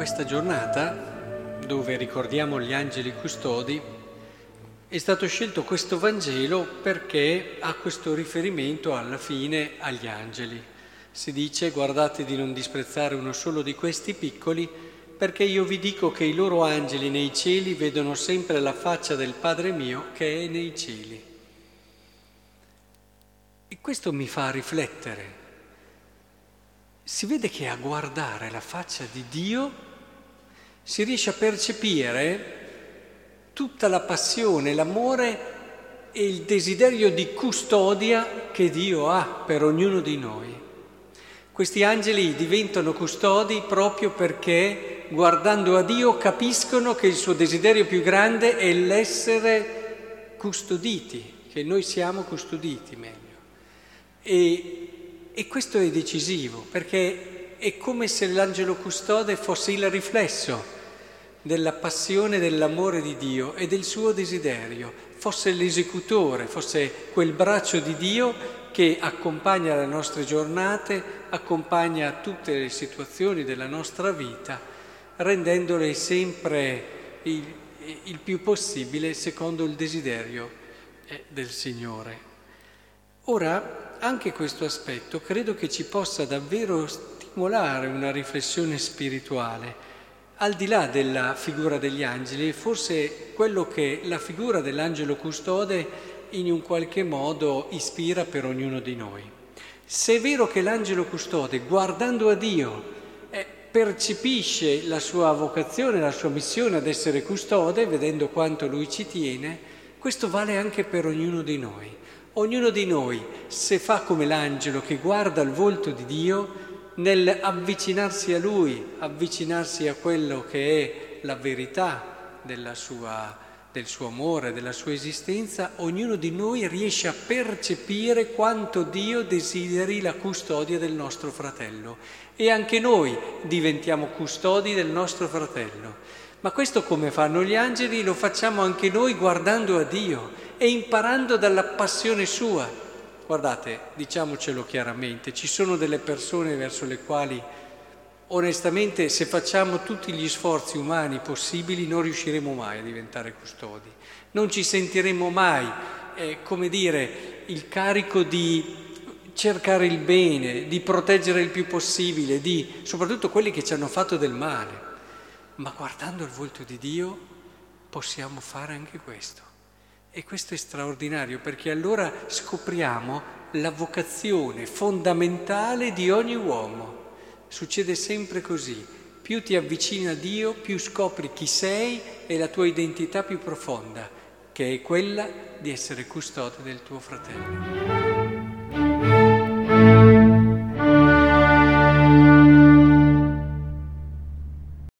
questa giornata, dove ricordiamo gli angeli custodi, è stato scelto questo Vangelo perché ha questo riferimento alla fine agli angeli. Si dice guardate di non disprezzare uno solo di questi piccoli, perché io vi dico che i loro angeli nei cieli vedono sempre la faccia del Padre mio che è nei cieli. E questo mi fa riflettere. Si vede che a guardare la faccia di Dio si riesce a percepire tutta la passione, l'amore e il desiderio di custodia che Dio ha per ognuno di noi. Questi angeli diventano custodi proprio perché guardando a Dio capiscono che il suo desiderio più grande è l'essere custoditi, che noi siamo custoditi meglio. E, e questo è decisivo perché è come se l'angelo custode fosse il riflesso della passione, dell'amore di Dio e del suo desiderio, fosse l'esecutore, fosse quel braccio di Dio che accompagna le nostre giornate, accompagna tutte le situazioni della nostra vita, rendendole sempre il, il più possibile secondo il desiderio eh, del Signore. Ora, anche questo aspetto credo che ci possa davvero stimolare una riflessione spirituale al di là della figura degli angeli, forse quello che la figura dell'angelo custode in un qualche modo ispira per ognuno di noi. Se è vero che l'angelo custode, guardando a Dio, eh, percepisce la sua vocazione, la sua missione ad essere custode, vedendo quanto lui ci tiene, questo vale anche per ognuno di noi. Ognuno di noi, se fa come l'angelo che guarda il volto di Dio, nell'avvicinarsi a Lui, avvicinarsi a quello che è la verità sua, del suo amore, della sua esistenza, ognuno di noi riesce a percepire quanto Dio desideri la custodia del nostro fratello. E anche noi diventiamo custodi del nostro fratello. Ma questo come fanno gli angeli? Lo facciamo anche noi guardando a Dio e imparando dalla passione sua. Guardate, diciamocelo chiaramente, ci sono delle persone verso le quali onestamente se facciamo tutti gli sforzi umani possibili non riusciremo mai a diventare custodi, non ci sentiremo mai, eh, come dire, il carico di cercare il bene, di proteggere il più possibile, di soprattutto quelli che ci hanno fatto del male. Ma guardando il volto di Dio possiamo fare anche questo. E questo è straordinario perché allora scopriamo la vocazione fondamentale di ogni uomo. Succede sempre così. Più ti avvicini a Dio, più scopri chi sei e la tua identità più profonda, che è quella di essere custode del tuo fratello.